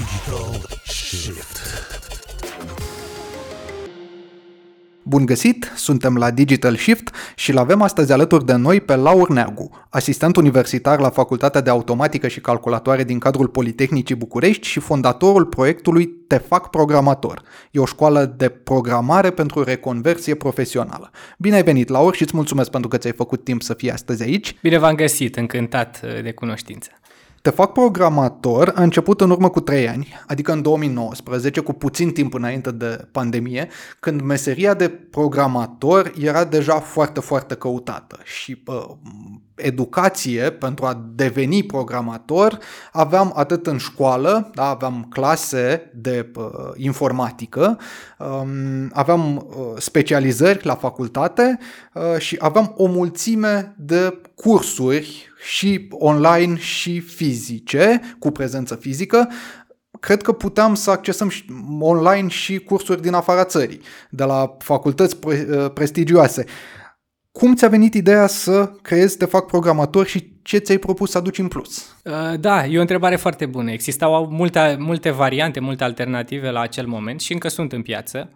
Digital Shift. Bun găsit, suntem la Digital Shift și l-avem astăzi alături de noi pe Laur Neagu, asistent universitar la Facultatea de Automatică și Calculatoare din cadrul Politehnicii București și fondatorul proiectului Te fac programator. E o școală de programare pentru reconversie profesională. Bine ai venit, Laur, și îți mulțumesc pentru că ți-ai făcut timp să fii astăzi aici. Bine v-am găsit, încântat uh, de cunoștință. Te fac programator a început în urmă cu 3 ani, adică în 2019, cu puțin timp înainte de pandemie, când meseria de programator era deja foarte, foarte căutată și uh, educație pentru a deveni programator aveam atât în școală, da, aveam clase de uh, informatică, um, aveam uh, specializări la facultate uh, și aveam o mulțime de cursuri și online și fizice, cu prezență fizică, cred că puteam să accesăm online și cursuri din afara țării, de la facultăți pre- uh, prestigioase. Cum ți-a venit ideea să creezi Te fac programator și ce ți-ai propus să aduci în plus? Uh, da, e o întrebare foarte bună. Existau multe, multe variante, multe alternative la acel moment și încă sunt în piață.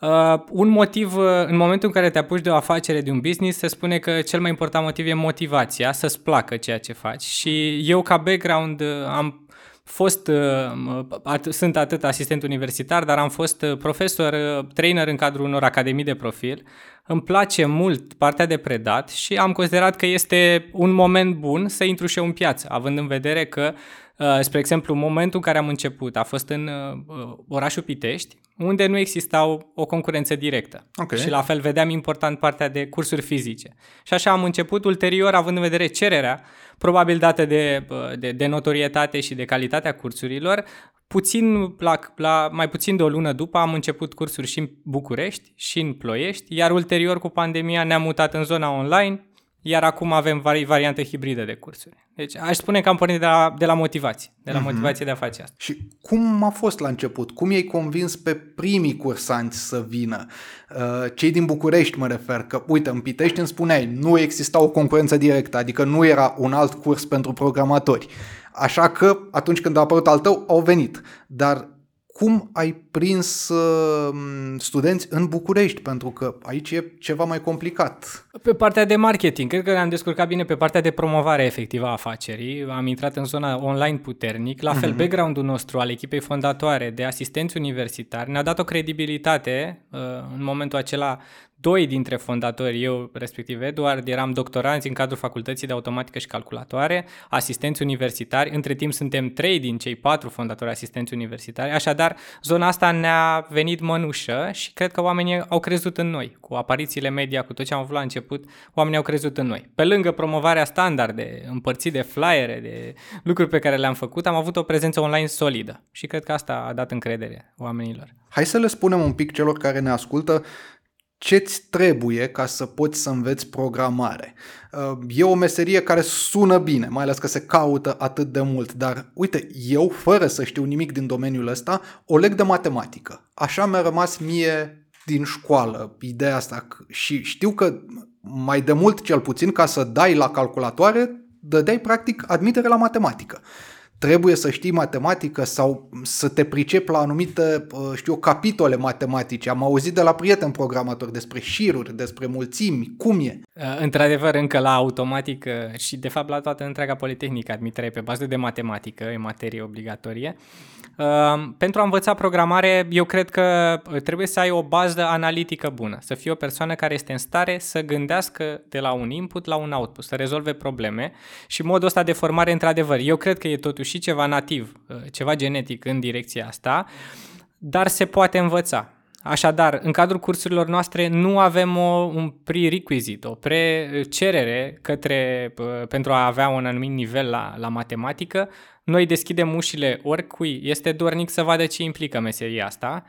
Uh, un motiv, uh, în momentul în care te apuci de o afacere, de un business, se spune că cel mai important motiv e motivația, să-ți placă ceea ce faci. Și eu, ca background, uh, am fost, uh, at- sunt atât asistent universitar, dar am fost uh, profesor, uh, trainer în cadrul unor academii de profil. Îmi place mult partea de predat și am considerat că este un moment bun să intru și eu în piață, având în vedere că, spre exemplu, momentul în care am început a fost în orașul Pitești, unde nu existau o concurență directă. Okay. Și la fel vedeam important partea de cursuri fizice. Și așa am început ulterior, având în vedere cererea, probabil dată de, de, de notorietate și de calitatea cursurilor, puțin, la, la mai puțin de o lună după am început cursuri și în București și în Ploiești, iar ulterior cu pandemia ne-am mutat în zona online, iar acum avem vari, variante hibride de cursuri. Deci aș spune că am pornit de la, de la motivație, de la mm-hmm. motivație de a face asta. Și cum a fost la început? Cum i-ai convins pe primii cursanți să vină? Uh, cei din București mă refer, că uite, în Pitești îmi spuneai, nu exista o concurență directă, adică nu era un alt curs pentru programatori. Așa că atunci când a apărut al tău, au venit. Dar cum ai prins uh, studenți în București? Pentru că aici e ceva mai complicat. Pe partea de marketing, cred că ne-am descurcat bine pe partea de promovare efectivă a afacerii. Am intrat în zona online puternic. La fel, uh-huh. background-ul nostru al echipei fondatoare de asistenți universitari ne-a dat o credibilitate uh, în momentul acela doi dintre fondatori, eu respectiv Eduard, eram doctoranți în cadrul Facultății de Automatică și Calculatoare, asistenți universitari, între timp suntem trei din cei patru fondatori asistenți universitari, așadar zona asta ne-a venit mănușă și cred că oamenii au crezut în noi. Cu aparițiile media, cu tot ce am avut la început, oamenii au crezut în noi. Pe lângă promovarea standarde, împărțit de flyere, de lucruri pe care le-am făcut, am avut o prezență online solidă și cred că asta a dat încredere oamenilor. Hai să le spunem un pic celor care ne ascultă ce-ți trebuie ca să poți să înveți programare. Uh, e o meserie care sună bine, mai ales că se caută atât de mult, dar uite, eu, fără să știu nimic din domeniul ăsta, o leg de matematică. Așa mi-a rămas mie din școală ideea asta și știu că mai de mult cel puțin ca să dai la calculatoare, dădeai practic admitere la matematică trebuie să știi matematică sau să te pricepi la anumite, uh, știu, capitole matematice. Am auzit de la prieteni programatori despre șiruri, despre mulțimi, cum e. Uh, într-adevăr, încă la automatică și, de fapt, la toată întreaga politehnică, admitere pe bază de matematică, e materie obligatorie. Uh, pentru a învăța programare, eu cred că trebuie să ai o bază analitică bună, să fii o persoană care este în stare să gândească de la un input la un output, să rezolve probleme și modul ăsta de formare, într-adevăr, eu cred că e totuși și ceva nativ, uh, ceva genetic în direcția asta, dar se poate învăța. Așadar, în cadrul cursurilor noastre nu avem o, un prerequisite, o precerere către, uh, pentru a avea un anumit nivel la, la matematică. Noi deschidem ușile oricui este dornic să vadă ce implică meseria asta.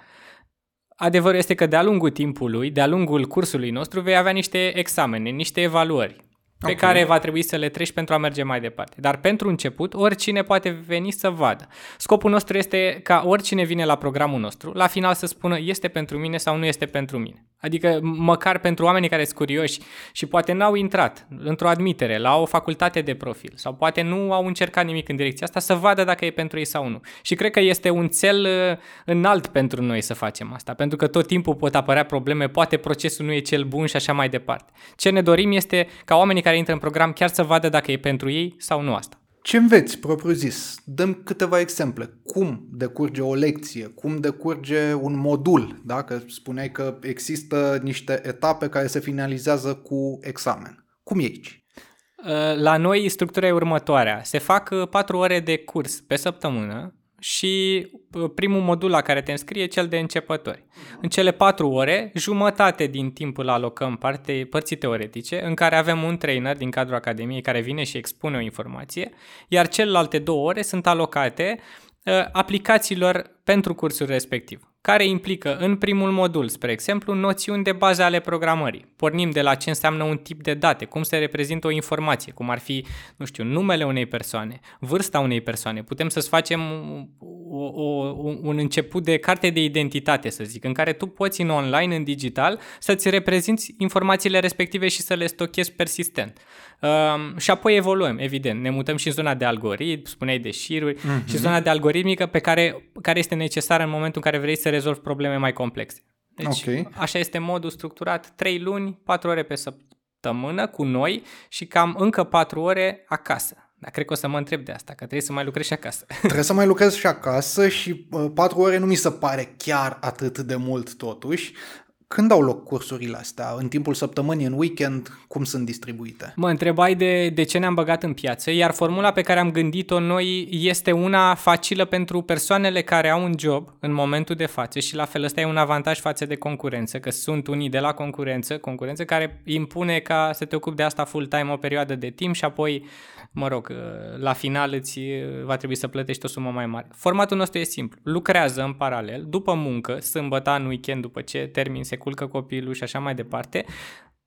Adevărul este că de-a lungul timpului, de-a lungul cursului nostru, vei avea niște examene, niște evaluări pe okay. care va trebui să le treci pentru a merge mai departe. Dar pentru început, oricine poate veni să vadă. Scopul nostru este ca oricine vine la programul nostru, la final să spună este pentru mine sau nu este pentru mine. Adică măcar pentru oamenii care sunt curioși și poate n-au intrat într-o admitere la o facultate de profil sau poate nu au încercat nimic în direcția asta să vadă dacă e pentru ei sau nu. Și cred că este un cel uh, înalt pentru noi să facem asta, pentru că tot timpul pot apărea probleme, poate procesul nu e cel bun și așa mai departe. Ce ne dorim este ca oamenii care intră în program chiar să vadă dacă e pentru ei sau nu asta. Ce înveți, propriu-zis? Dăm câteva exemple. Cum decurge o lecție? Cum decurge un modul? Dacă spuneai că există niște etape care se finalizează cu examen. Cum e aici? La noi structura e următoarea. Se fac patru ore de curs pe săptămână și primul modul la care te înscrie e cel de începători. În cele patru ore, jumătate din timp îl alocăm parte, părții teoretice, în care avem un trainer din cadrul academiei care vine și expune o informație, iar celelalte două ore sunt alocate uh, aplicațiilor pentru cursul respectiv care implică în primul modul, spre exemplu, noțiuni de bază ale programării. Pornim de la ce înseamnă un tip de date, cum se reprezintă o informație, cum ar fi, nu știu, numele unei persoane, vârsta unei persoane. Putem să-ți facem o, o, un început de carte de identitate, să zic, în care tu poți în online, în digital, să-ți reprezinți informațiile respective și să le stochezi persistent. Um, și apoi evoluăm, evident. Ne mutăm și în zona de algoritm, spuneai de șiruri, mm-hmm. și zona de algoritmică pe care, care este necesară în momentul în care vrei să rezolvi probleme mai complexe. Deci, okay. așa este modul structurat, 3 luni, 4 ore pe săptămână cu noi și cam încă 4 ore acasă. Dar cred că o să mă întreb de asta, că trebuie să mai lucrez și acasă. Trebuie să mai lucrez și acasă și uh, patru ore nu mi se pare chiar atât de mult totuși. Când au loc cursurile astea? În timpul săptămânii, în weekend? Cum sunt distribuite? Mă întrebai de, de ce ne-am băgat în piață, iar formula pe care am gândit-o noi este una facilă pentru persoanele care au un job în momentul de față și la fel ăsta e un avantaj față de concurență, că sunt unii de la concurență, concurență care impune ca să te ocupi de asta full-time o perioadă de timp și apoi mă rog, la final îți va trebui să plătești o sumă mai mare. Formatul nostru e simplu. Lucrează în paralel, după muncă, sâmbătă, în weekend, după ce termin, se culcă copilul și așa mai departe,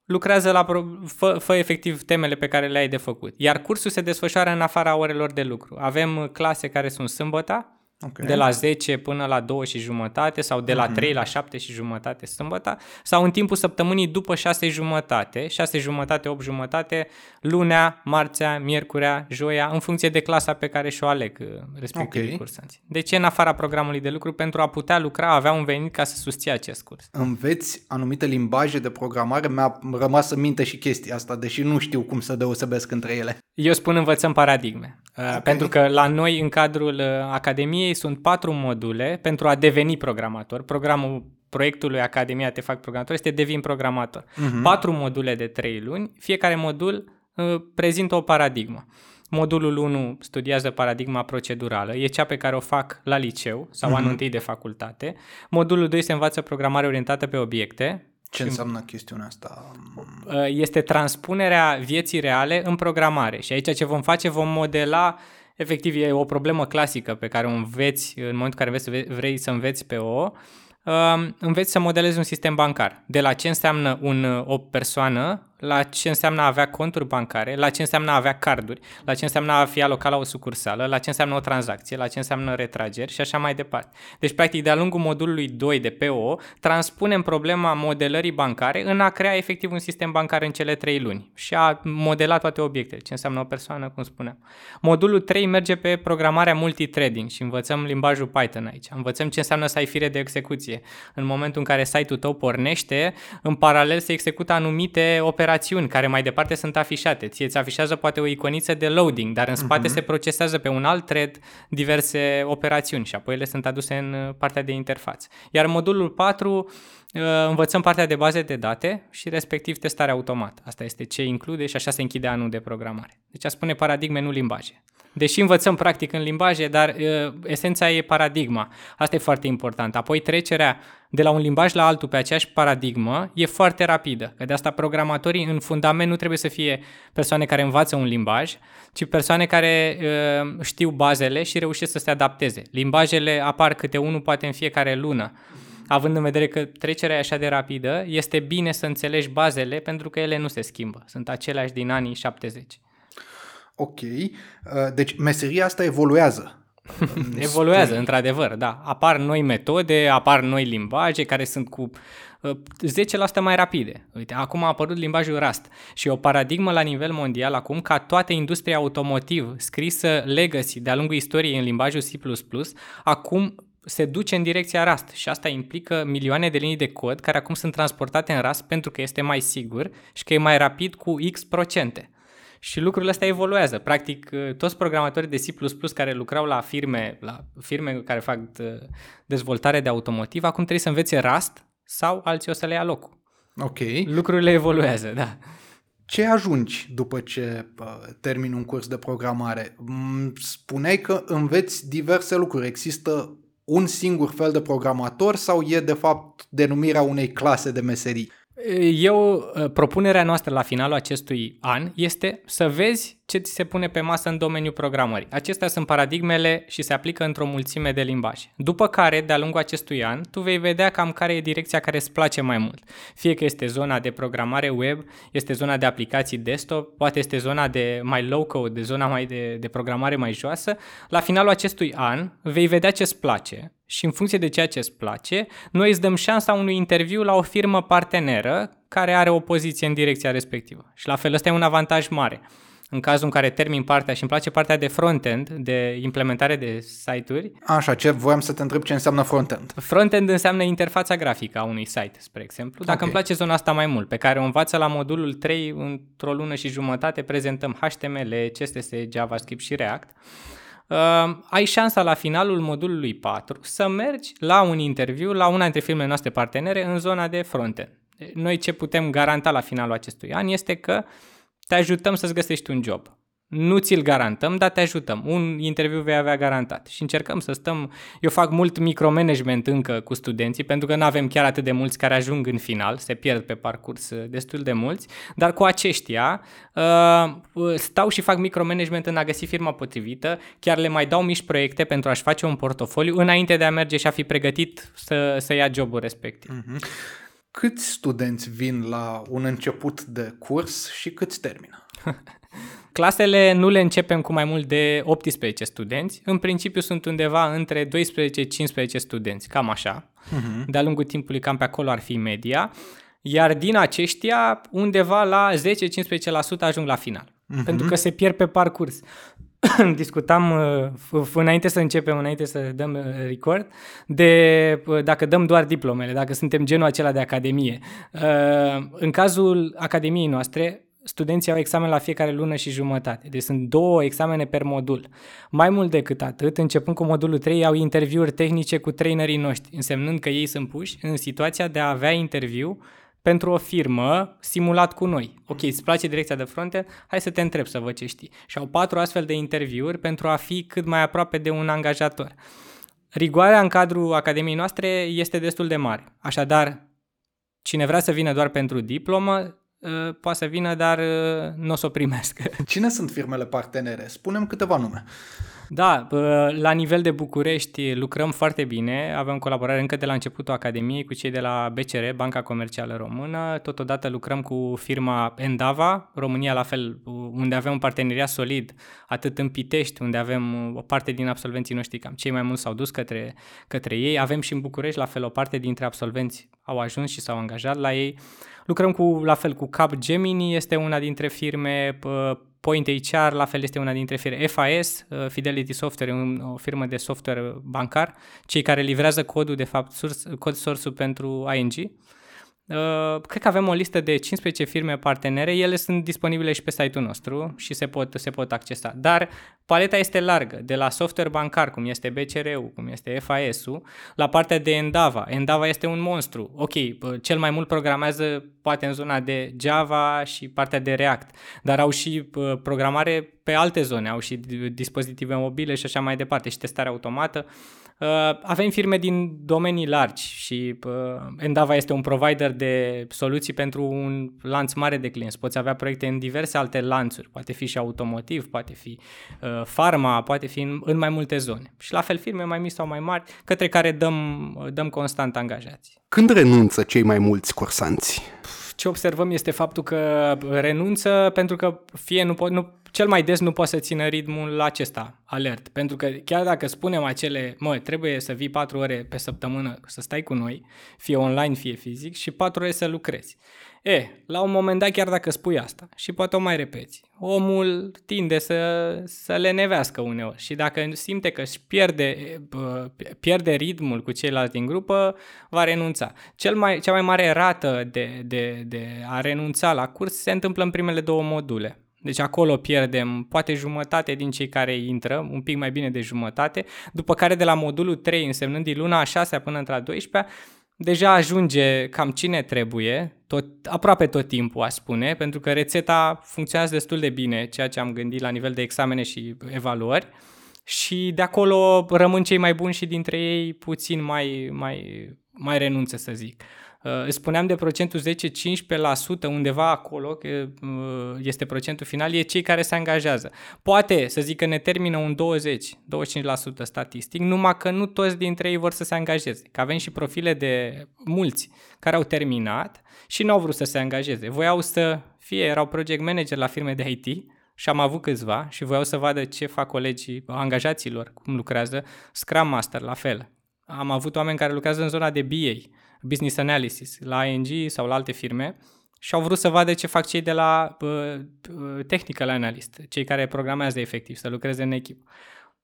lucrează la, pro- fă, fă efectiv temele pe care le ai de făcut. Iar cursul se desfășoară în afara orelor de lucru. Avem clase care sunt sâmbătă, Okay. De la 10 până la 2 și jumătate sau de la mm-hmm. 3 la 7 și jumătate sâmbătă sau în timpul săptămânii după 6 jumătate, 6 jumătate, 8 jumătate, lunea, marțea, miercurea, joia, în funcție de clasa pe care și-o aleg uh, respectivii okay. cursanți. Deci în afara programului de lucru pentru a putea lucra, avea un venit ca să susții acest curs. Înveți anumite limbaje de programare, mi-a rămas în minte și chestia asta, deși nu știu cum să deosebesc între ele. Eu spun învățăm paradigme, uh, okay. pentru că la noi în cadrul uh, Academiei Academiei sunt patru module pentru a deveni programator. Programul proiectului Academia Te Fac Programator este Devin Programator. Uh-huh. Patru module de trei luni, fiecare modul uh, prezintă o paradigmă. Modulul 1 studiază paradigma procedurală, e cea pe care o fac la liceu sau uh-huh. anul întâi de facultate. Modulul 2 se învață programare orientată pe obiecte. Ce înseamnă chestiunea asta? Uh, este transpunerea vieții reale în programare și aici ce vom face, vom modela uh, efectiv e o problemă clasică pe care o înveți în momentul în care vrei să înveți pe o, uh, înveți să modelezi un sistem bancar. De la ce înseamnă un, o persoană la ce înseamnă a avea conturi bancare, la ce înseamnă a avea carduri, la ce înseamnă a fi alocat la o sucursală, la ce înseamnă o tranzacție, la ce înseamnă retrageri și așa mai departe. Deci, practic, de-a lungul modulului 2 de PO, transpunem problema modelării bancare în a crea efectiv un sistem bancar în cele 3 luni și a modela toate obiectele, ce înseamnă o persoană, cum spuneam. Modulul 3 merge pe programarea multithreading și învățăm limbajul Python aici. Învățăm ce înseamnă să ai fire de execuție. În momentul în care site-ul tău pornește, în paralel se execută anumite operații operațiuni care mai departe sunt afișate. Ție îți afișează poate o iconiță de loading, dar în spate uh-huh. se procesează pe un alt thread diverse operațiuni și apoi ele sunt aduse în uh, partea de interfață. Iar modulul 4 uh, învățăm partea de baze de date și respectiv testarea automată. Asta este ce include și așa se închide anul de programare. Deci a spune paradigme, nu limbaje. Deși învățăm practic în limbaje, dar uh, esența e paradigma. Asta e foarte important. Apoi trecerea de la un limbaj la altul pe aceeași paradigmă e foarte rapidă. Că de asta programatorii în fundament nu trebuie să fie persoane care învață un limbaj, ci persoane care uh, știu bazele și reușesc să se adapteze. Limbajele apar câte unul poate în fiecare lună. Având în vedere că trecerea e așa de rapidă, este bine să înțelegi bazele pentru că ele nu se schimbă. Sunt aceleași din anii 70. Ok. Uh, deci meseria asta evoluează. Evoluează, într-adevăr, da. Apar noi metode, apar noi limbaje care sunt cu 10% mai rapide. Uite, acum a apărut limbajul Rust și o paradigmă la nivel mondial acum ca toată industria automotiv scrisă legacy de-a lungul istoriei în limbajul C++, acum se duce în direcția Rust și asta implică milioane de linii de cod care acum sunt transportate în Rust pentru că este mai sigur și că e mai rapid cu X procente. Și lucrurile astea evoluează. Practic, toți programatorii de C++ care lucrau la firme, la firme care fac uh, dezvoltare de automotiv, acum trebuie să învețe Rust sau alții o să le ia locul. Ok. Lucrurile evoluează, da. Ce ajungi după ce uh, termini un curs de programare? Mm, spuneai că înveți diverse lucruri. Există un singur fel de programator sau e de fapt denumirea unei clase de meserii? Eu, propunerea noastră la finalul acestui an este să vezi ce ți se pune pe masă în domeniul programării. Acestea sunt paradigmele și se aplică într-o mulțime de limbaje. După care, de-a lungul acestui an, tu vei vedea cam care e direcția care îți place mai mult. Fie că este zona de programare web, este zona de aplicații desktop, poate este zona de mai low-code, de zona mai de, de programare mai joasă. La finalul acestui an vei vedea ce îți place și în funcție de ceea ce îți place, noi îți dăm șansa unui interviu la o firmă parteneră care are o poziție în direcția respectivă. Și la fel, ăsta e un avantaj mare în cazul în care termin partea și îmi place partea de frontend, de implementare de site-uri. Așa, ce voiam să te întreb ce înseamnă frontend. Frontend înseamnă interfața grafică a unui site, spre exemplu. Dacă okay. îmi place zona asta mai mult, pe care o învață la modulul 3 într-o lună și jumătate, prezentăm HTML, CSS, JavaScript și React. Uh, ai șansa la finalul modulului 4 să mergi la un interviu la una dintre firmele noastre partenere în zona de frontend. Noi ce putem garanta la finalul acestui an este că uh, te ajutăm să-ți găsești un job. Nu ți-l garantăm, dar te ajutăm. Un interviu vei avea garantat. Și încercăm să stăm... Eu fac mult micromanagement încă cu studenții, pentru că nu avem chiar atât de mulți care ajung în final, se pierd pe parcurs uh, destul de mulți, dar cu aceștia uh, stau și fac micromanagement în a găsi firma potrivită, chiar le mai dau mici proiecte pentru a-și face un portofoliu înainte de a merge și a fi pregătit să, să ia jobul respectiv. Mm-hmm. Câți studenți vin la un început de curs și câți termină? Clasele nu le începem cu mai mult de 18 studenți. În principiu sunt undeva între 12-15 studenți, cam așa. Uh-huh. De-a lungul timpului cam pe acolo ar fi media. Iar din aceștia, undeva la 10-15% ajung la final. Uh-huh. Pentru că se pierd pe parcurs. discutam uh, înainte să începem, înainte să dăm uh, record, de uh, dacă dăm doar diplomele, dacă suntem genul acela de academie. În cazul academiei noastre, studenții au examen la fiecare lună și jumătate. Deci sunt două examene per modul. Mai mult decât atât, începând cu modulul 3, au interviuri tehnice cu trainerii noștri, însemnând că ei sunt puși în situația de a avea interviu pentru o firmă simulat cu noi. Ok, îți place direcția de frontend? Hai să te întreb să văd ce știi. Și au patru astfel de interviuri pentru a fi cât mai aproape de un angajator. Rigoarea în cadrul academiei noastre este destul de mare. Așadar, cine vrea să vină doar pentru diplomă, ă, poate să vină, dar ă, nu o să o primească. Cine sunt firmele partenere? Spunem câteva nume. Da, la nivel de București lucrăm foarte bine, avem colaborare încă de la începutul Academiei cu cei de la BCR, Banca Comercială Română, totodată lucrăm cu firma Endava, România la fel, unde avem un parteneriat solid, atât în Pitești, unde avem o parte din absolvenții noștri, cam cei mai mulți s-au dus către, către ei, avem și în București, la fel, o parte dintre absolvenți au ajuns și s-au angajat la ei. Lucrăm cu, la fel cu Cap Gemini, este una dintre firme, Point HR, la fel este una dintre firme. FAS, uh, Fidelity Software, o firmă de software bancar, cei care livrează codul, de fapt, source, cod source pentru ING. Uh, cred că avem o listă de 15 firme partenere, ele sunt disponibile și pe site-ul nostru și se pot, se pot accesa. Dar paleta este largă, de la software bancar, cum este BCR-ul, cum este FAS-ul, la partea de Endava. Endava este un monstru. Ok, uh, cel mai mult programează poate în zona de Java și partea de React, dar au și uh, programare pe alte zone, au și dispozitive mobile și așa mai departe și testare automată. Uh, avem firme din domenii largi și uh, Endava este un provider de soluții pentru un lanț mare de clienți. Poți avea proiecte în diverse alte lanțuri, poate fi și automotiv, poate fi uh, farma, poate fi în, în mai multe zone. Și la fel firme mai mici sau mai mari, către care dăm, dăm constant angajați. Când renunță cei mai mulți cursanți? ce observăm este faptul că renunță pentru că fie nu, pot, nu cel mai des nu poate să țină ritmul acesta alert, pentru că chiar dacă spunem acele, mă, trebuie să vii 4 ore pe săptămână să stai cu noi, fie online, fie fizic, și 4 ore să lucrezi. E, la un moment dat, chiar dacă spui asta și poate o mai repeți, omul tinde să, să le nevească uneori și dacă simte că își pierde, pierde ritmul cu ceilalți din grupă, va renunța. Cel mai, cea mai mare rată de, de, de a renunța la curs se întâmplă în primele două module. Deci acolo pierdem poate jumătate din cei care intră, un pic mai bine de jumătate, după care de la modulul 3, însemnând din luna a 6 până între a 12 deja ajunge cam cine trebuie, tot, aproape tot timpul, aș spune, pentru că rețeta funcționează destul de bine, ceea ce am gândit la nivel de examene și evaluări. Și de acolo rămân cei mai buni și dintre ei puțin mai, mai, mai renunță, să zic. Uh, îți spuneam de procentul 10-15%, undeva acolo, că uh, este procentul final, e cei care se angajează. Poate să zic că ne termină un 20-25% statistic, numai că nu toți dintre ei vor să se angajeze. Că avem și profile de mulți care au terminat și nu au vrut să se angajeze. Voiau să fie, erau project manager la firme de IT, și am avut câțiva și voiau să vadă ce fac colegii angajaților, cum lucrează, Scrum Master, la fel. Am avut oameni care lucrează în zona de BA, business analysis la ING sau la alte firme și au vrut să vadă ce fac cei de la uh, technical analyst, cei care programează efectiv, să lucreze în echipă.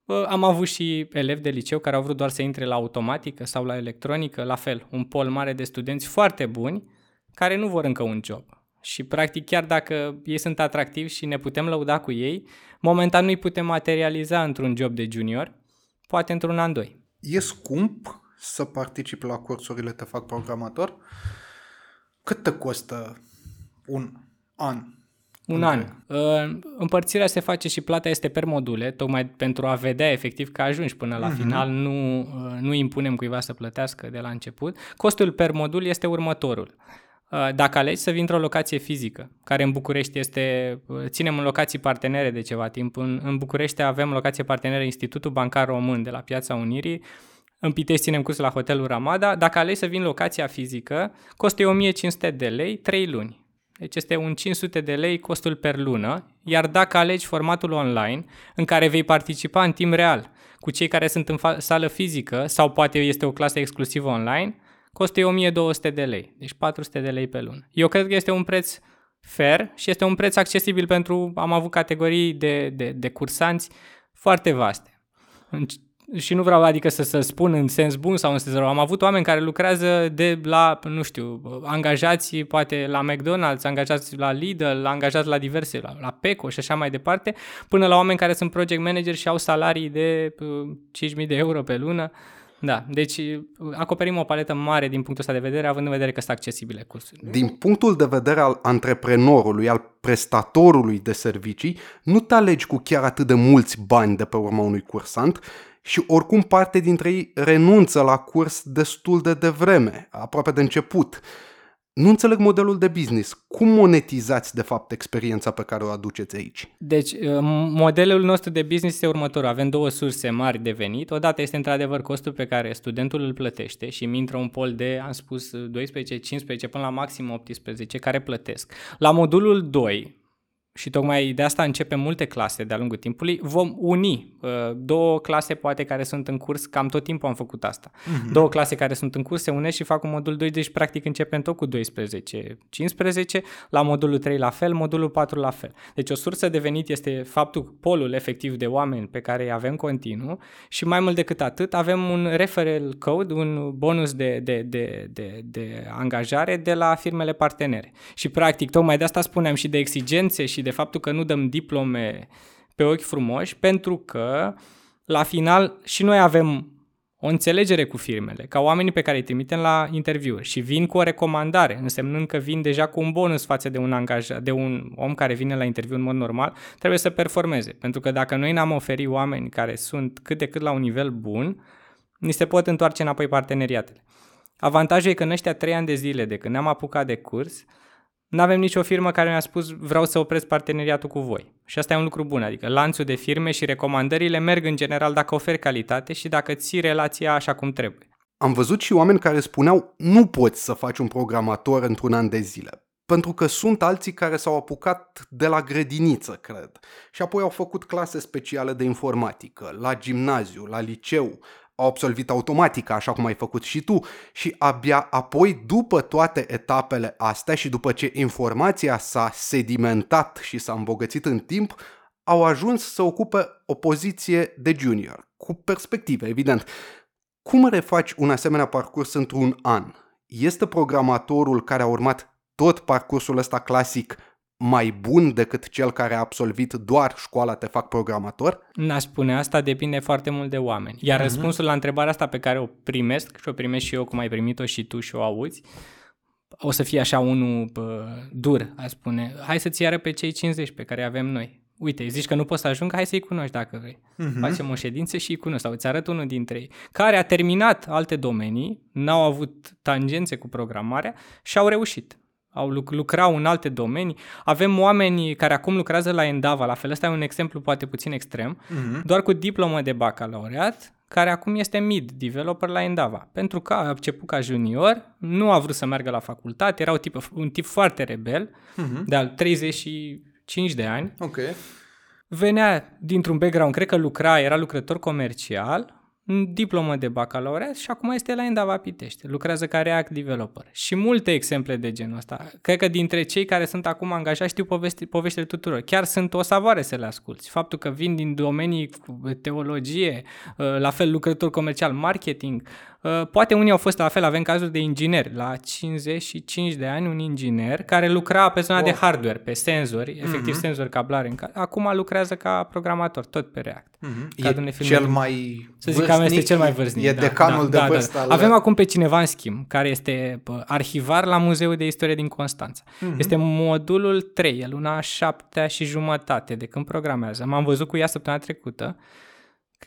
Uh, am avut și elevi de liceu care au vrut doar să intre la automatică sau la electronică, la fel, un pol mare de studenți foarte buni care nu vor încă un job. Și practic chiar dacă ei sunt atractivi și ne putem lăuda cu ei, momentan nu-i putem materializa într-un job de junior, poate într-un an, doi. E scump să participi la cursurile Te fac programator. Cât te costă un an? Un an. Uh, împărțirea se face și plata este per module, tocmai pentru a vedea efectiv că ajungi până la uh-huh. final, nu, uh, nu impunem cuiva să plătească de la început. Costul per modul este următorul. Uh, dacă alegi să vii într-o locație fizică, care în București este, ținem în locații partenere de ceva timp, în, în București avem locație parteneră Institutul Bancar Român de la Piața Unirii, în Pitești ținem curs la hotelul Ramada. Dacă alegi să vin locația fizică, costă 1500 de lei 3 luni. Deci este un 500 de lei costul per lună, iar dacă alegi formatul online, în care vei participa în timp real cu cei care sunt în fa- sală fizică sau poate este o clasă exclusivă online, costă 1200 de lei, deci 400 de lei pe lună. Eu cred că este un preț fair și este un preț accesibil pentru, am avut categorii de, de, de cursanți foarte vaste și nu vreau adică să, să spun în sens bun sau în sens rău. Am avut oameni care lucrează de la, nu știu, angajați poate la McDonald's, angajați la Lidl, angajați la diverse, la, la Peco și așa mai departe, până la oameni care sunt project manager și au salarii de 5.000 de euro pe lună. Da, deci acoperim o paletă mare din punctul ăsta de vedere, având în vedere că sunt accesibile cursurile. Din punctul de vedere al antreprenorului, al prestatorului de servicii, nu te alegi cu chiar atât de mulți bani de pe urma unui cursant, și oricum parte dintre ei renunță la curs destul de devreme, aproape de început. Nu înțeleg modelul de business. Cum monetizați, de fapt, experiența pe care o aduceți aici? Deci, uh, modelul nostru de business este următorul. Avem două surse mari de venit. Odată este, într-adevăr, costul pe care studentul îl plătește și mi intră un pol de, am spus, 12, 15 până la maxim 18 care plătesc. La modulul 2, și tocmai de asta începem multe clase de-a lungul timpului, vom uni uh, două clase poate care sunt în curs, cam tot timpul am făcut asta. Uh-huh. Două clase care sunt în curs se unesc și fac un modul 2, deci practic începem tot cu 12, 15, la modulul 3 la fel, modulul 4 la fel. Deci o sursă de venit este faptul, polul efectiv de oameni pe care îi avem continuu și mai mult decât atât avem un referral code, un bonus de, de, de, de, de angajare de la firmele partenere. Și practic tocmai de asta spuneam și de exigențe și de faptul că nu dăm diplome pe ochi frumoși, pentru că la final și noi avem o înțelegere cu firmele, ca oamenii pe care îi trimitem la interviu și vin cu o recomandare, însemnând că vin deja cu un bonus față de un angajat, de un om care vine la interviu în mod normal, trebuie să performeze. Pentru că dacă noi n-am oferit oameni care sunt cât de cât la un nivel bun, ni se pot întoarce înapoi parteneriatele. Avantajul e că în ăștia trei ani de zile de când ne-am apucat de curs, nu avem nicio firmă care ne-a spus vreau să opresc parteneriatul cu voi. Și asta e un lucru bun, adică lanțul de firme și recomandările merg în general dacă oferi calitate și dacă ții relația așa cum trebuie. Am văzut și oameni care spuneau nu poți să faci un programator într-un an de zile pentru că sunt alții care s-au apucat de la grădiniță, cred, și apoi au făcut clase speciale de informatică, la gimnaziu, la liceu, au absolvit automatica, așa cum ai făcut și tu, și abia apoi, după toate etapele astea și după ce informația s-a sedimentat și s-a îmbogățit în timp, au ajuns să ocupe o poziție de junior, cu perspective, evident. Cum refaci un asemenea parcurs într-un an? Este programatorul care a urmat tot parcursul ăsta clasic mai bun decât cel care a absolvit doar școala Te fac programator? N-aș spune asta, depinde foarte mult de oameni. Iar uh-huh. răspunsul la întrebarea asta pe care o primesc, și o primesc și eu cum ai primit-o și tu și o auzi, o să fie așa unul bă, dur, aș spune. Hai să-ți iară pe cei 50 pe care avem noi. Uite, zici că nu poți să ajung, hai să-i cunoști dacă vrei. Uh-huh. Facem o ședință și îi cunoști sau îți arăt unul dintre ei, care a terminat alte domenii, n-au avut tangențe cu programarea și au reușit au lucrau în alte domenii. Avem oameni care acum lucrează la Endava, la fel, ăsta e un exemplu poate puțin extrem, uh-huh. doar cu diplomă de bacalaureat, care acum este mid developer la Endava. Pentru că a început ca junior, nu a vrut să meargă la facultate, era un tip, un tip foarte rebel, uh-huh. de al 35 de ani. Ok. Venea dintr-un background, cred că lucra, era lucrător comercial, diplomă de bacalaureat și acum este la Endava Pitești. Lucrează ca React Developer. Și multe exemple de genul ăsta. Cred că dintre cei care sunt acum angajați știu povesti, poveștile tuturor. Chiar sunt o savoare să le asculți. Faptul că vin din domenii teologie, uh, la fel lucrător comercial, marketing, Uh, poate unii au fost la fel, avem cazuri de ingineri. La 55 de ani, un inginer care lucra pe zona wow. de hardware, pe senzori, efectiv mm-hmm. senzori cablare. În ca... Acum lucrează ca programator, tot pe React. Mm-hmm. E cel mai Să zic că este cel mai vârstnic. E da, decanul da, de da, vârstă. Da, da. Avem acum pe cineva în schimb, care este arhivar la Muzeul de Istorie din Constanța. Mm-hmm. Este modulul 3, e luna 7 și jumătate de când programează. M-am văzut cu ea săptămâna trecută.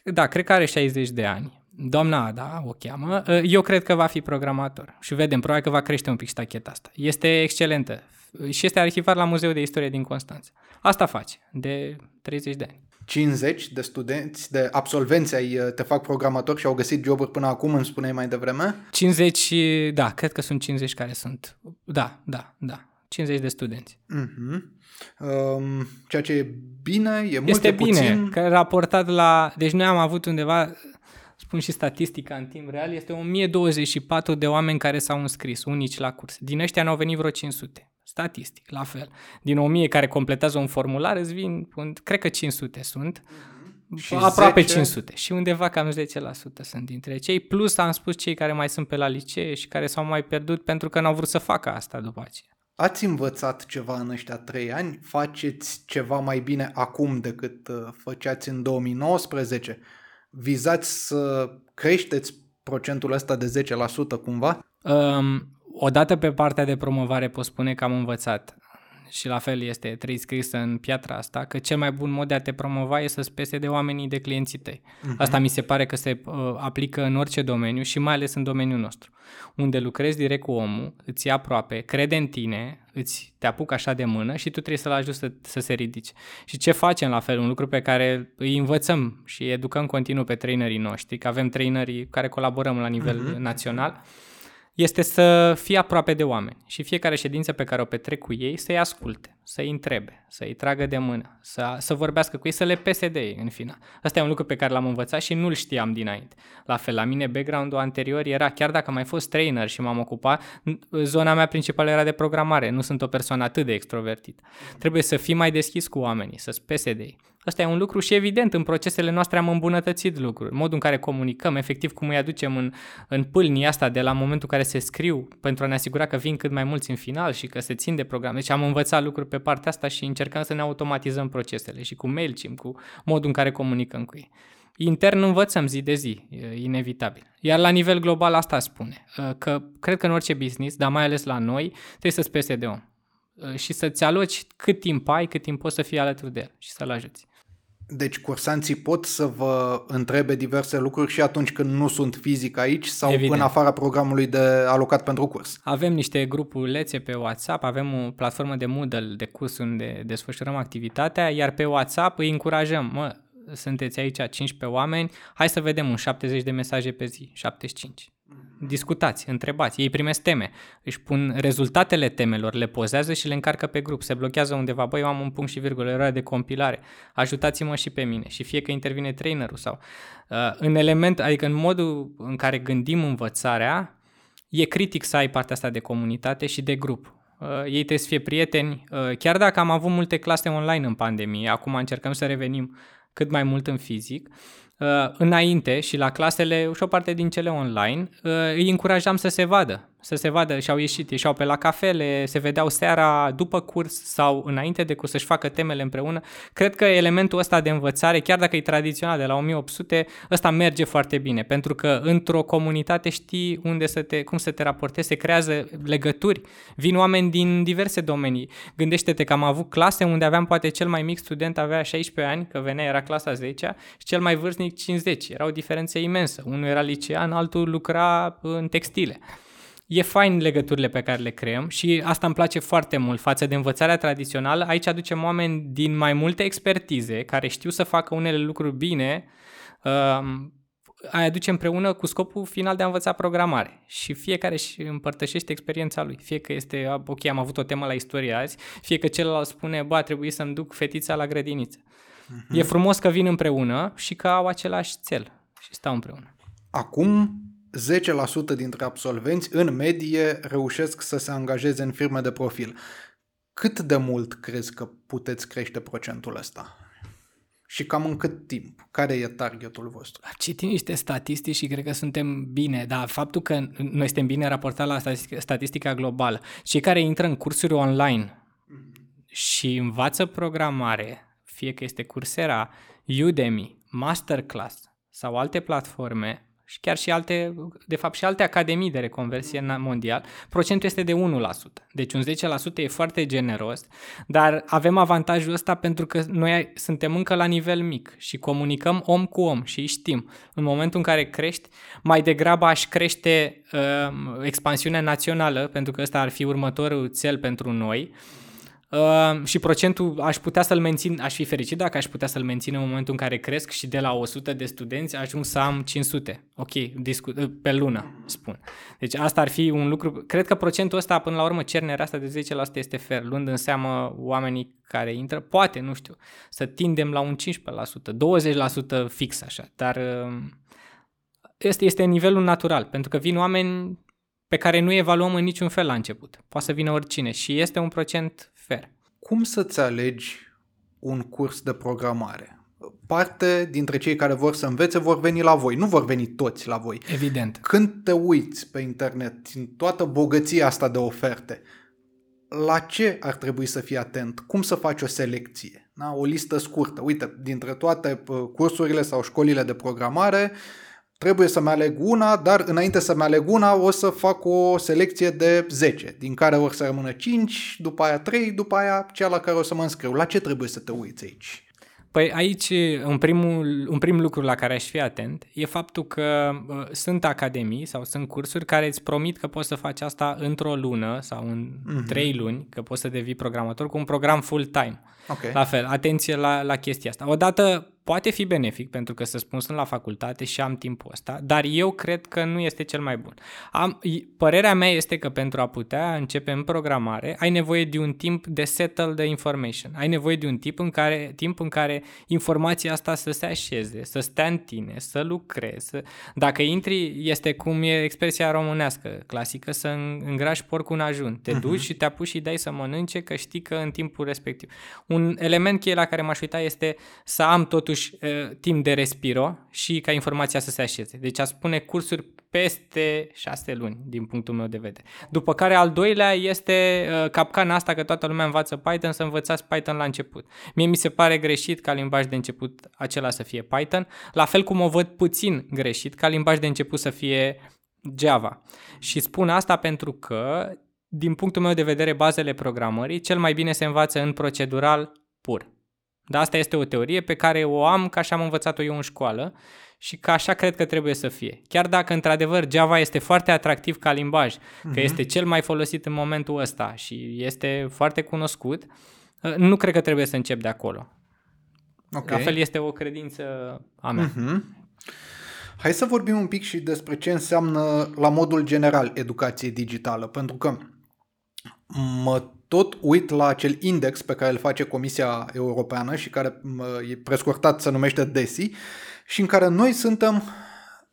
Da, cred că are 60 de ani doamna Ada o cheamă, ă, eu cred că va fi programator și vedem, probabil că va crește un pic stacheta asta. Este excelentă și este arhivar la Muzeul de Istorie din Constanța. Asta face de 30 de ani. 50 de studenți, de absolvenți ai ă, te fac programator și au găsit joburi până acum, îmi spuneai mai devreme? 50, da, cred că sunt 50 care sunt. Da, da, da. 50 de studenți. Uh-huh. Um, ceea ce e bine, e mult, Este e bine, puțin. că raportat la... Deci noi am avut undeva spun și statistica în timp real, este 1024 de oameni care s-au înscris, unici la curs. Din ăștia n-au venit vreo 500. Statistic, la fel. Din 1000 care completează un formular, îți vin, cred că 500 sunt. Și aproape 10... 500 și undeva cam 10% sunt dintre cei, plus am spus cei care mai sunt pe la licee și care s-au mai pierdut pentru că n-au vrut să facă asta după aceea. Ați învățat ceva în ăștia trei ani? Faceți ceva mai bine acum decât uh, făceați în 2019? Vizați să creșteți procentul ăsta de 10% cumva? Um, odată pe partea de promovare pot spune că am învățat și la fel este trei scrisă în piatra asta, că cel mai bun mod de a te promova e să-ți pese de oamenii de clienții tăi. Uh-huh. Asta mi se pare că se uh, aplică în orice domeniu și mai ales în domeniul nostru, unde lucrezi direct cu omul, îți ia aproape, crede în tine, îți te apucă așa de mână și tu trebuie să-l ajuți să, să se ridice. Și ce facem la fel? Un lucru pe care îi învățăm și educăm continuu pe trainerii noștri, că avem trainerii care colaborăm la nivel uh-huh. național, este să fie aproape de oameni și fiecare ședință pe care o petrec cu ei să-i asculte, să-i întrebe, să-i tragă de mână, să, să vorbească cu ei, să le pese de ei în final. Asta e un lucru pe care l-am învățat și nu-l știam dinainte. La fel, la mine background-ul anterior era, chiar dacă am mai fost trainer și m-am ocupat, zona mea principală era de programare, nu sunt o persoană atât de extrovertit. Trebuie să fii mai deschis cu oamenii, să-ți pese de ei. Asta e un lucru și evident, în procesele noastre am îmbunătățit lucruri. Modul în care comunicăm, efectiv cum îi aducem în, în pâlnii asta de la momentul în care se scriu pentru a ne asigura că vin cât mai mulți în final și că se țin de program. Deci am învățat lucruri pe partea asta și încercăm să ne automatizăm procesele și cu MailChimp, cu modul în care comunicăm cu ei. Intern învățăm zi de zi, e inevitabil. Iar la nivel global asta spune, că cred că în orice business, dar mai ales la noi, trebuie să-ți pese de om și să-ți aloci cât timp ai, cât timp poți să fii alături de el și să-l ajuți. Deci cursanții pot să vă întrebe diverse lucruri și atunci când nu sunt fizic aici sau Evident. în afara programului de alocat pentru curs. Avem niște grupulețe pe WhatsApp, avem o platformă de Moodle de curs unde desfășurăm activitatea, iar pe WhatsApp îi încurajăm, mă, sunteți aici 15 oameni, hai să vedem un 70 de mesaje pe zi, 75. Discutați, întrebați, ei primesc teme, își pun rezultatele temelor, le pozează și le încarcă pe grup, se blochează undeva, băi, eu am un punct și virgulă, eroare de compilare, ajutați-mă și pe mine și fie că intervine trainerul sau uh, în element, adică în modul în care gândim învățarea, e critic să ai partea asta de comunitate și de grup. Uh, ei trebuie să fie prieteni, uh, chiar dacă am avut multe clase online în pandemie, acum încercăm să revenim cât mai mult în fizic, uh, înainte și la clasele și o parte din cele online, uh, îi încurajam să se vadă să se vadă și au ieșit, ieșeau pe la cafele, se vedeau seara după curs sau înainte de curs să-și facă temele împreună. Cred că elementul ăsta de învățare, chiar dacă e tradițional de la 1800, ăsta merge foarte bine, pentru că într-o comunitate știi unde să te, cum să te raportezi, se creează legături, vin oameni din diverse domenii. Gândește-te că am avut clase unde aveam poate cel mai mic student avea 16 ani, că venea, era clasa 10 și cel mai vârstnic 50. Era o diferență imensă. Unul era licean, altul lucra în textile e fain legăturile pe care le creăm și asta îmi place foarte mult față de învățarea tradițională. Aici aducem oameni din mai multe expertize care știu să facă unele lucruri bine, uh, ai aduce împreună cu scopul final de a învăța programare și fiecare își împărtășește experiența lui. Fie că este, ok, am avut o temă la istorie azi, fie că celălalt spune, bă, trebuie să-mi duc fetița la grădiniță. Uh-huh. E frumos că vin împreună și că au același cel și stau împreună. Acum 10% dintre absolvenți în medie reușesc să se angajeze în firme de profil. Cât de mult crezi că puteți crește procentul ăsta? Și cam în cât timp? Care e targetul vostru? Citim niște statistici și cred că suntem bine, dar faptul că noi suntem bine raportat la statistica globală, cei care intră în cursuri online și învață programare, fie că este Coursera, Udemy, Masterclass sau alte platforme, și chiar și alte, de fapt și alte academii de reconversie mondial, procentul este de 1%. Deci un 10% e foarte generos, dar avem avantajul ăsta pentru că noi suntem încă la nivel mic și comunicăm om cu om și știm. În momentul în care crești, mai degrabă aș crește uh, expansiunea națională, pentru că ăsta ar fi următorul cel pentru noi, Uh, și procentul aș putea să-l mențin, aș fi fericit dacă aș putea să-l mențin în momentul în care cresc și de la 100 de studenți ajung să am 500. Ok, discu- uh, pe lună, spun. Deci asta ar fi un lucru, cred că procentul ăsta până la urmă cernerea asta de 10% este fair, luând în seamă oamenii care intră, poate, nu știu, să tindem la un 15%, 20% fix așa, dar uh, este, este nivelul natural, pentru că vin oameni pe care nu evaluăm în niciun fel la început. Poate să vină oricine și este un procent fair. Cum să-ți alegi un curs de programare? Parte dintre cei care vor să învețe vor veni la voi, nu vor veni toți la voi. Evident. Când te uiți pe internet, în toată bogăția asta de oferte, la ce ar trebui să fii atent? Cum să faci o selecție? Da? O listă scurtă. Uite, dintre toate uh, cursurile sau școlile de programare, uh, trebuie să-mi aleg una, dar înainte să-mi aleg una o să fac o selecție de 10, din care o să rămână 5, după aia 3, după aia cea la care o să mă înscriu. La ce trebuie să te uiți aici? Păi aici, un, primul, un prim lucru la care aș fi atent e faptul că uh, sunt academii sau sunt cursuri care îți promit că poți să faci asta într-o lună sau în uh-huh. trei luni, că poți să devii programator cu un program full-time. Okay. La fel, atenție la, la chestia asta. Odată poate fi benefic pentru că, să spun, sunt la facultate și am timpul ăsta, dar eu cred că nu este cel mai bun. Am, părerea mea este că pentru a putea începe în programare, ai nevoie de un timp de settle the information. Ai nevoie de un timp în care, timp în care informația asta să se așeze, să stea în tine, să lucrezi. Să... Dacă intri, este cum e expresia românească clasică, să îngrași porcul în ajun. Te uh-huh. duci și te apuci și dai să mănânce că știi că în timpul respectiv. Un element cheie la care m-aș uita este să am totuși totuși timp de respiro și ca informația să se așeze. Deci a spune cursuri peste șase luni, din punctul meu de vedere. După care al doilea este capcana asta că toată lumea învață Python, să învățați Python la început. Mie mi se pare greșit ca limbaj de început acela să fie Python, la fel cum o văd puțin greșit ca limbaj de început să fie Java. Și spun asta pentru că, din punctul meu de vedere, bazele programării cel mai bine se învață în procedural pur. Dar asta este o teorie pe care o am ca așa am învățat-o eu în școală și ca așa cred că trebuie să fie. Chiar dacă într-adevăr Java este foarte atractiv ca limbaj, uh-huh. că mhm. este cel mai folosit în momentul ăsta și este foarte cunoscut, ă, nu cred că trebuie să încep de acolo. Okay. La fel este o credință a mea. Uh-huh. Hai să vorbim un pic și despre ce înseamnă la modul general educație digitală, pentru că mă tot uit la acel index pe care îl face Comisia Europeană și care e prescurtat se numește DESI și în care noi suntem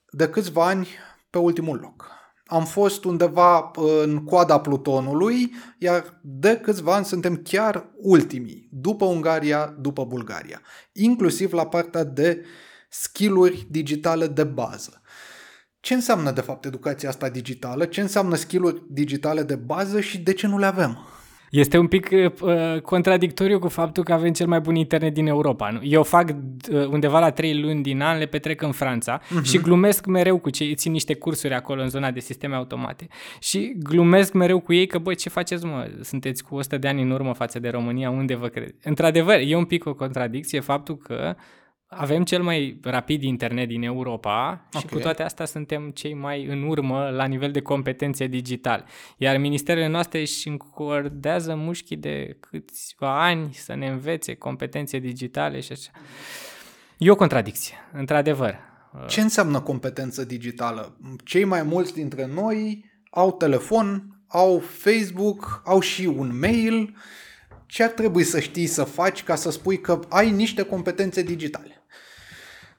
de câțiva ani pe ultimul loc. Am fost undeva în coada Plutonului, iar de câțiva ani suntem chiar ultimii, după Ungaria, după Bulgaria, inclusiv la partea de skill-uri digitale de bază. Ce înseamnă de fapt educația asta digitală? Ce înseamnă skill-uri digitale de bază și de ce nu le avem? Este un pic uh, contradictoriu cu faptul că avem cel mai bun internet din Europa. Nu? Eu fac uh, undeva la trei luni din an, le petrec în Franța uh-huh. și glumesc mereu cu cei, țin niște cursuri acolo în zona de sisteme automate și glumesc mereu cu ei că, băi, ce faceți, mă? Sunteți cu 100 de ani în urmă față de România, unde vă credeți? Într-adevăr, e un pic o contradicție faptul că avem cel mai rapid internet din Europa și okay. cu toate astea suntem cei mai în urmă la nivel de competențe digitale. Iar ministerele noastre își încordează mușchii de câțiva ani să ne învețe competențe digitale și așa. E o contradicție, într-adevăr. Ce înseamnă competență digitală? Cei mai mulți dintre noi au telefon, au Facebook, au și un mail. Ce ar trebui să știi să faci ca să spui că ai niște competențe digitale?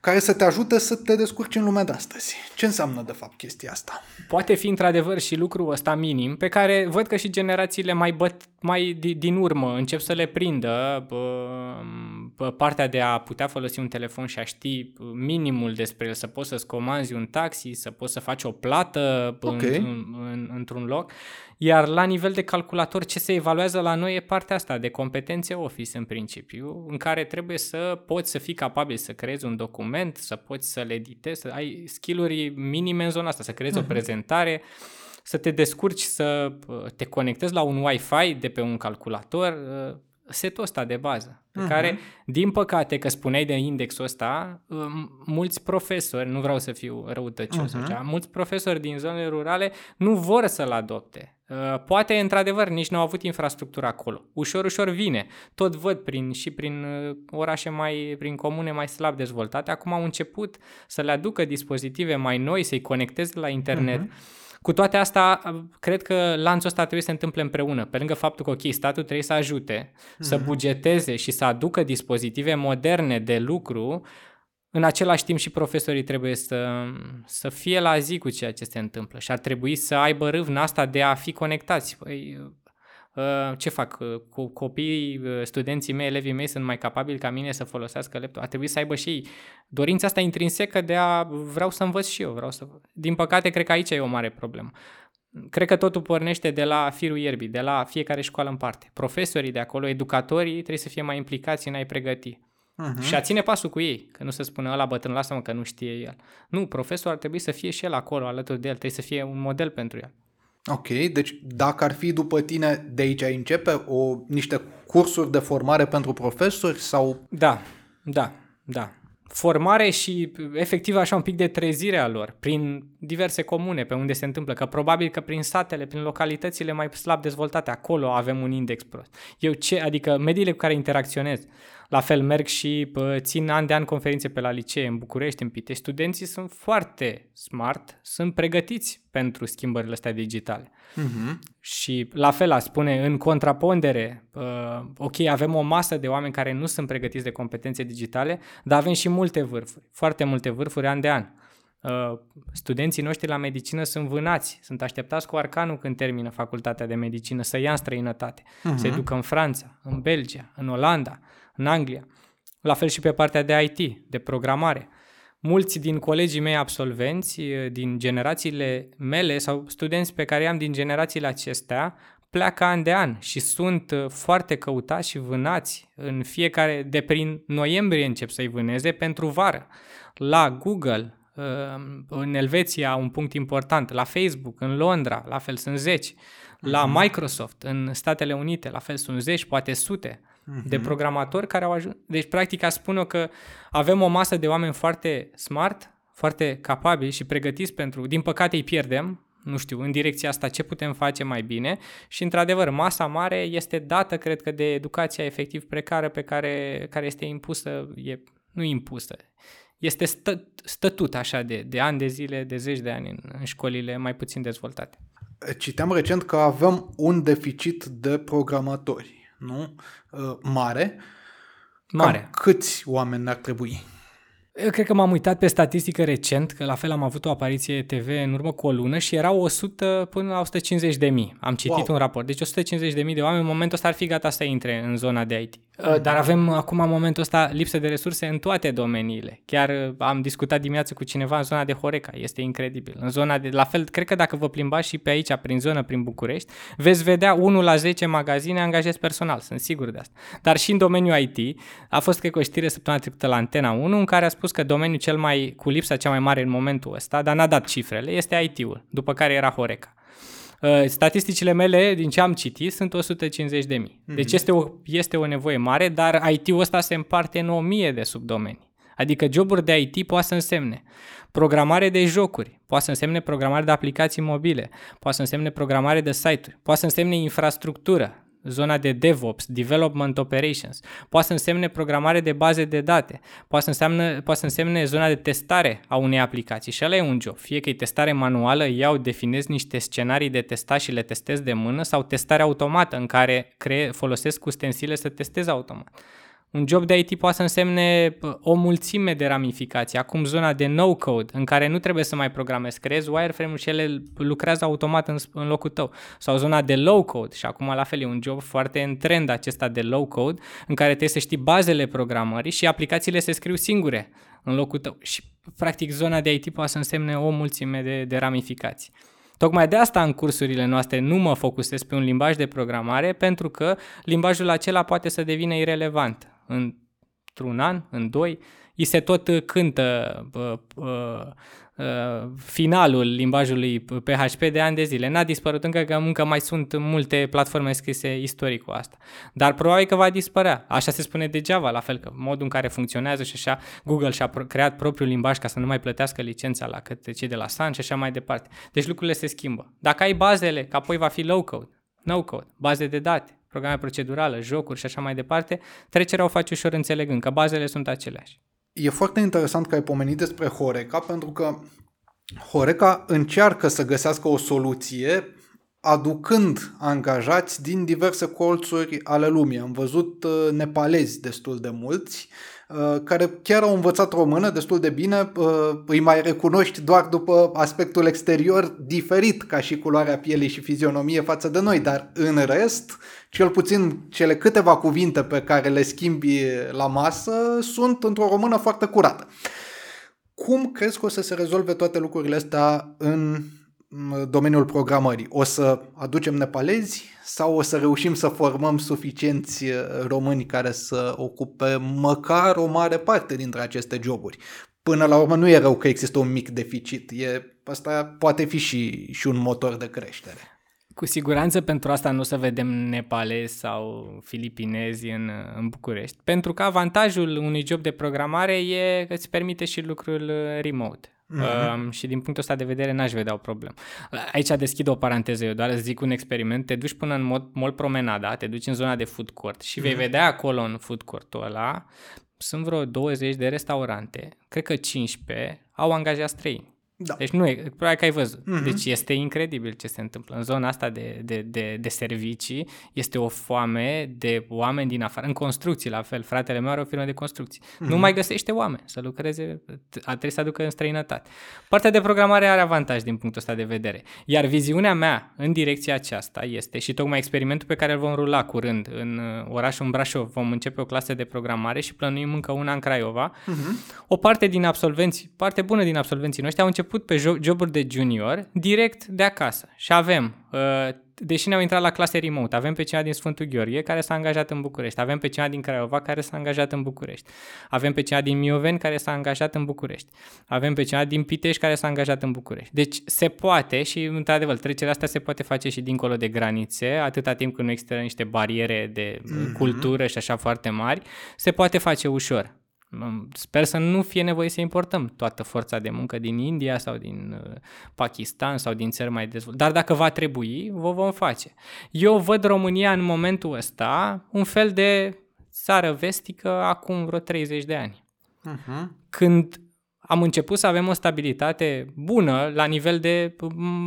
Care să te ajute să te descurci în lumea de astăzi. Ce înseamnă de fapt chestia asta? Poate fi într-adevăr și lucrul ăsta minim, pe care văd că și generațiile mai, băt, mai din urmă încep să le prindă bă, partea de a putea folosi un telefon și a ști minimul despre el, să poți să-ți comanzi un taxi, să poți să faci o plată okay. în, în, în, într-un loc. Iar la nivel de calculator, ce se evaluează la noi e partea asta de competențe Office în principiu, în care trebuie să poți să fii capabil să creezi un document, să poți să-l editezi, să ai skill-uri minime în zona asta, să creezi uh-huh. o mhm. prezentare, să te descurci să uh, te conectezi la un Wi-Fi de pe un calculator, uh, setul ăsta de bază, pe uh-huh. care, din păcate, că spuneai de indexul ăsta, uh, mulți profesori, nu vreau să fiu răutăcios, uh-huh. așa, mulți profesori din zonele rurale nu vor să-l adopte. Uh, poate, într-adevăr, nici nu au avut infrastructură acolo. Ușor, ușor vine. Tot văd prin, și prin uh, orașe mai, prin comune mai slab dezvoltate. Acum au început să le aducă dispozitive mai noi, să-i conecteze la internet. Uh-huh. Cu toate astea, uh, cred că lanțul ăsta trebuie să se întâmple împreună. Pe lângă faptul că, ok, statul trebuie să ajute, uh-huh. să mhm. bugeteze și să aducă dispozitive moderne de lucru, în același timp și profesorii trebuie să, să fie la zi cu ceea ce se întâmplă și ar trebui să aibă râvna asta de a fi conectați. Păi, uh, ce fac? Cu copiii, uh, studenții mei, elevii mei sunt mai capabili ca mine să folosească laptop. Ar trebui să aibă și ei dorința asta intrinsecă de a vreau să învăț și eu. Vreau să... Din păcate, cred că aici e o mare problemă. Cred că totul pornește de la firul ierbii, de la fiecare școală în parte. Profesorii de acolo, educatorii, trebuie să fie mai implicați în a-i pregăti. Uh-huh. Și a ține pasul cu ei, că nu se spune ăla bătrân, lasă-mă că nu știe el. Nu, profesorul ar trebui să fie și el acolo alături de el, trebuie să fie un model pentru el. Ok, deci dacă ar fi după tine, de aici începe o, niște cursuri de formare pentru profesori sau... Da, da, da formare și efectiv așa un pic de trezire a lor prin diverse comune pe unde se întâmplă, că probabil că prin satele, prin localitățile mai slab dezvoltate, acolo avem un index prost. Eu ce, adică mediile cu care interacționez, la fel merg și țin an de an conferințe pe la licee în București, în Pitești, studenții sunt foarte smart, sunt pregătiți pentru schimbările astea digitale. Uh-huh. Și la fel a spune în contrapondere, uh, ok, avem o masă de oameni care nu sunt pregătiți de competențe digitale, dar avem și multe vârfuri, foarte multe vârfuri an de an. Uh, studenții noștri la medicină sunt vânați, sunt așteptați cu arcanul când termină facultatea de medicină să ia în străinătate, uh-huh. se ducă în Franța, în Belgia, în Olanda, în Anglia. La fel și pe partea de IT, de programare. Mulți din colegii mei absolvenți, uh, din generațiile mele sau studenți pe care am din generațiile acestea, pleacă an de an și sunt uh, foarte căutați și vânați în fiecare, de prin noiembrie încep să-i vâneze pentru vară. La Google, Ehm, în Elveția un punct important, la Facebook, în Londra, la fel sunt zeci, la mhm. Microsoft, în Statele Unite, la fel sunt zeci, poate sute uh-huh. de programatori care au ajuns. Deci, practic, spune că avem o masă de oameni foarte smart, foarte capabili și pregătiți pentru, din păcate îi pierdem, nu știu, în direcția asta ce putem face mai bine și, într-adevăr, masa mare este dată, cred că, de educația efectiv precară pe care, care este impusă, e, nu impusă, Este stă, stătut așa de, de ani de zile, de zeci de ani în, în școlile mai puțin dezvoltate. Citeam recent că avem un deficit de programatori, nu? Uh, mare. Mare. Cam câți oameni ar trebui? Eu cred că m-am uitat pe statistică recent, că la fel am avut o apariție TV în urmă cu o lună și erau 100 până la 150 de mii. Am citit wow. un raport. Deci 150 de mii de oameni în momentul ăsta ar fi gata să intre în zona de IT. Mm. Dar avem acum în momentul ăsta lipsă de resurse în toate domeniile. Chiar uh, am discutat dimineață cu cineva în zona de Horeca. Este incredibil. În zona de, la fel, cred că dacă vă plimbați și pe aici, prin zonă, prin București, veți vedea 1 la 10 magazine angajezi personal. Sunt sigur de asta. Dar și în domeniul IT a fost, cred că, o știre săptămâna trecută la Antena 1 în care a spus că domeniul cel mai cu lipsa cea mai mare în momentul ăsta, dar n-a dat cifrele, este IT-ul, după care era Horeca. Uh, statisticile mele, din ce am citit, sunt 150 de mii. Mm-hmm. Deci este o, este o nevoie mare, dar IT-ul ăsta se împarte în 1000 de subdomenii. Adică joburi de IT poate să însemne programare de jocuri, poate să însemne programare de aplicații mobile, poate să însemne programare de site-uri, poate să însemne infrastructură, zona de DevOps, Development Operations, poate să însemne programare de baze de date, poate să, înseamnă, poate să însemne zona de testare a unei aplicații și ăla e un job. Fie că e testare manuală, iau, definez niște scenarii de testat și le testez de mână sau testare automată în care cre- folosesc ustensile să testez automat. Un job de IT poate să însemne o mulțime de ramificații. Acum zona de no-code, în care nu trebuie să mai programezi, creezi wireframe-ul și ele lucrează automat în, în locul tău. Sau zona de low-code, și acum la fel e un job foarte în trend acesta de low-code, în care trebuie să știi bazele programării și aplicațiile se scriu singure în locul tău. Și practic zona de IT poate să însemne o mulțime de, de ramificații. Tocmai de asta în cursurile noastre nu mă focusez pe un limbaj de programare, pentru că limbajul acela poate să devină irelevant într-un an, în doi, îi se tot cântă uh, uh, uh, finalul limbajului PHP de ani de zile. N-a dispărut încă, că încă mai sunt multe platforme scrise istoric cu asta. Dar probabil că va dispărea. Așa se spune de Java, la fel că modul în care funcționează și așa Google și-a creat propriul limbaj ca să nu mai plătească licența la câte cei de la Sun și așa mai departe. Deci lucrurile se schimbă. Dacă ai bazele, că apoi va fi low code, no code, baze de date, programe procedurală, jocuri și așa mai departe, trecerea o faci ușor înțelegând că bazele sunt aceleași. E foarte interesant că ai pomenit despre Horeca, pentru că Horeca încearcă să găsească o soluție aducând angajați din diverse colțuri ale lumii. Am văzut uh, nepalezi destul de mulți Uh, care chiar au învățat română destul de bine, uh, îi mai recunoști doar după aspectul exterior diferit ca și culoarea pielii și fizionomie față de noi, dar în rest, cel puțin cele câteva cuvinte pe care le schimbi la masă sunt într-o română foarte curată. Cum crezi că o să se rezolve toate lucrurile astea în domeniul programării? O să aducem nepalezi sau o să reușim să formăm suficienți uh, români care să ocupe măcar o mare parte dintre aceste joburi? Până la urmă nu e rău că există un mic deficit. E, asta poate fi și, și un motor de creștere. Cu siguranță pentru asta nu o să vedem nepalezi sau filipinezi în, în București, pentru că avantajul unui job de programare e că îți permite și lucrul remote. Mm-hmm. Uh, și din punctul ăsta de vedere n-aș vedea o problemă. Aici deschid o paranteză, eu doar îți zic un experiment, te duci până în mod, mall promenada, te duci în zona de food court și mm-hmm. vei mhm. vedea acolo în food court-ul ăla, sunt vreo 20 de restaurante, cred că 15 au angajați străini. Da. Deci nu e, probabil că ai văzut. Mm-hmm. Deci este incredibil ce se întâmplă. În zona asta de, de, de, de servicii este o foame de oameni din afară. În construcții, la fel. Fratele meu are o firmă de construcții. Mm-hmm. Nu mai găsește oameni să lucreze, trebuie să aducă în străinătate. Partea de programare are avantaj din punctul ăsta de vedere. Iar viziunea mea în direcția aceasta este și tocmai experimentul pe care îl vom rula curând în uh, orașul Brașov. Vom începe o clasă de programare și plănuim încă una în Craiova. Mm-hmm. O parte din absolvenți, parte bună din absolvenții noștri au început început pe joburi de junior direct de acasă. Și avem, uh, deși ne-au intrat la clase remote, avem pe cineva din Sfântul Gheorghe care s-a angajat în București, avem pe cineva din Craiova care s-a angajat în București, avem pe cineva din Mioveni care s-a angajat în București, avem pe cineva din Pitești care s-a angajat în București. Deci se poate și, într-adevăr, trecerea asta se poate face și dincolo de granițe, atâta timp când nu există niște bariere de mm-hmm. cultură și așa foarte mari, se poate face ușor. Sper să nu fie nevoie să importăm toată forța de muncă din India sau din uh, Pakistan sau din țări mai dezvoltate. Dar dacă va trebui, vă vom face. Eu văd România în momentul ăsta un fel de țară vestică acum vreo 30 de ani. Uh-huh. Când am început să avem o stabilitate bună la nivel de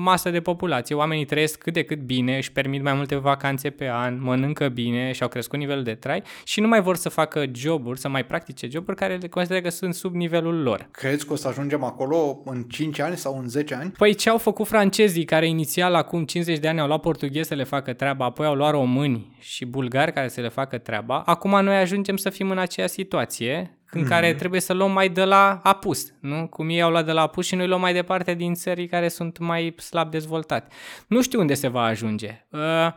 masă de populație. Oamenii trăiesc cât de cât bine, își permit mai multe vacanțe pe an, mănâncă bine și au crescut nivelul de trai și nu mai vor să facă joburi, să mai practice joburi care le consideră că sunt sub nivelul lor. Crezi că o să ajungem acolo în 5 ani sau în 10 ani? Păi ce au făcut francezii care inițial acum 50 de ani au luat portughezi să le facă treaba, apoi au luat români și bulgari care să le facă treaba, acum noi ajungem să fim în aceeași situație în mm-hmm. care trebuie să luăm mai de la apus, nu? Cum ei au luat de la apus și noi luăm mai departe din țării care sunt mai slab dezvoltate. Nu știu unde se va ajunge. Uh,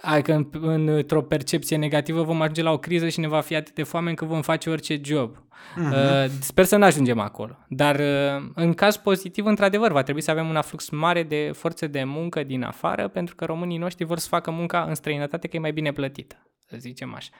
Adică în, într-o percepție negativă vom ajunge la o criză și ne va fi atât de foame încât vom face orice job. Uh-huh. Sper să nu ajungem acolo. Dar uh, în caz pozitiv, într-adevăr, va trebui să avem un aflux mare de forțe de muncă din afară pentru că românii noștri vor să facă munca în străinătate că e mai bine plătită, să zicem așa.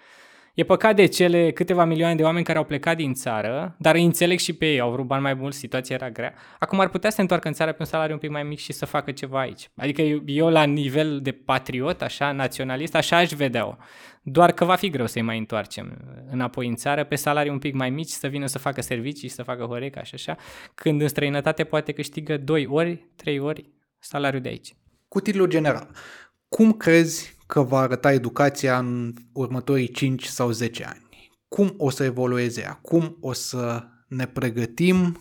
E păcat de cele câteva milioane de oameni care au plecat din țară, dar îi înțeleg și pe ei, au vrut bani mai mulți, situația era grea. Acum ar putea să se întoarcă în țară pe un salariu un pic mai mic și să facă ceva aici. Adică eu, eu la nivel de patriot, așa, naționalist, așa aș vedea-o. Doar că va fi greu să-i mai întoarcem înapoi în țară pe salarii un pic mai mici, să vină să facă servicii, să facă horeca și așa, când în străinătate poate câștigă 2 ori, 3 ori salariul de aici. Cu titlul general, cum crezi că va arăta educația în următorii 5 sau 10 ani? Cum o să evolueze ea? Cum o să ne pregătim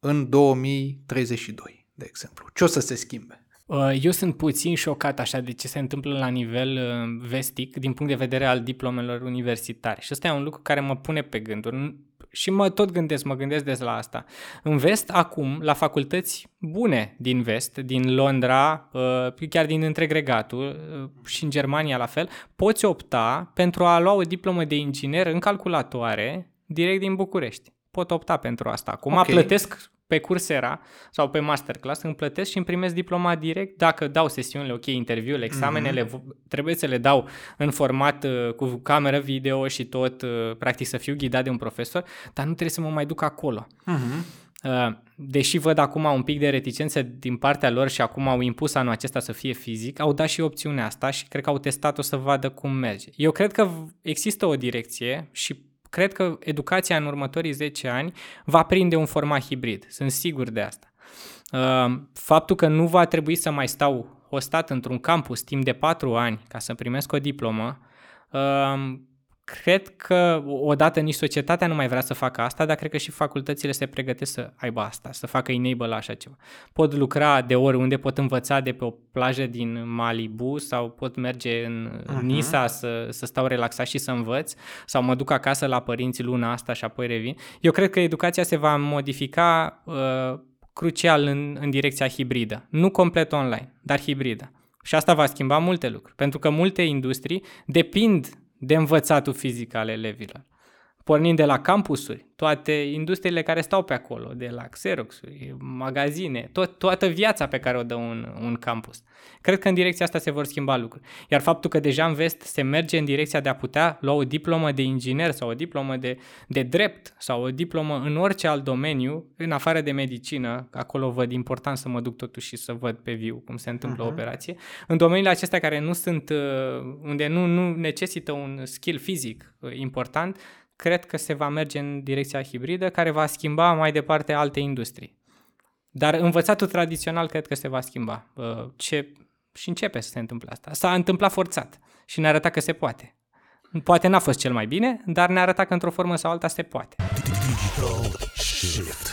în 2032, de exemplu? Ce o să se schimbe? Uh, eu sunt puțin șocat așa de ce se întâmplă la nivel uh, vestic din punct de vedere al diplomelor universitare. Și ăsta e un lucru care mă pune pe gânduri și mă tot gândesc, mă gândesc des la asta. În vest, acum, la facultăți bune din vest, din Londra, uh, chiar din întreg regatul uh, și în Germania la fel, poți opta pentru a lua o diplomă de inginer în calculatoare direct din București. Pot opta pentru asta. Acum okay. plătesc pe Coursera sau pe Masterclass, îmi plătesc și îmi primesc diploma direct dacă dau sesiunile, ok, interviurile, examenele, mm-hmm. trebuie să le dau în format uh, cu cameră video și tot, uh, practic să fiu ghidat de un profesor, dar nu trebuie să mă mai duc acolo. Mm-hmm. Uh, deși văd acum un pic de reticență din partea lor și acum au impus anul acesta să fie fizic, au dat și opțiunea asta și cred că au testat-o să vadă cum merge. Eu cred că există o direcție și cred că educația în următorii 10 ani va prinde un format hibrid. Sunt sigur de asta. Uh, faptul că nu va trebui să mai stau hostat într-un campus timp de 4 ani ca să primesc o diplomă, uh, cred că odată nici societatea nu mai vrea să facă asta, dar cred că și facultățile se pregătesc să aibă asta, să facă enable la așa ceva. Pot lucra de oriunde, pot învăța de pe o plajă din Malibu sau pot merge în uh-huh. Nisa să, să stau relaxat și să învăț sau mă duc acasă la părinți luna asta și apoi revin. Eu cred că educația se va modifica uh, crucial în, în direcția hibridă. Nu complet online, dar hibridă. Și asta va schimba multe lucruri, pentru că multe industrii depind de învățatul fizic al elevilor. Pornind de la campusuri, toate industriile care stau pe acolo, de la Xerox-uri, magazine, tot, toată viața pe care o dă un, un campus. Cred că în direcția asta se vor schimba lucruri. Iar faptul că deja în vest se merge în direcția de a putea lua o diplomă de inginer sau o diplomă de, de drept sau o diplomă în orice alt domeniu, în afară de medicină, acolo văd important să mă duc totuși și să văd pe viu cum se întâmplă uh-huh. o operație, în domeniile acestea care nu sunt, uh, unde nu, nu necesită un skill fizic uh, important, cred că se va merge în direcția hibridă, care va schimba mai departe alte industrii. Dar învățatul tradițional cred că se va schimba. Ce, și începe să se întâmple asta. S-a întâmplat forțat și ne arăta că se poate. Poate n-a fost cel mai bine, dar ne arăta că într-o formă sau alta se poate. Digital Shift.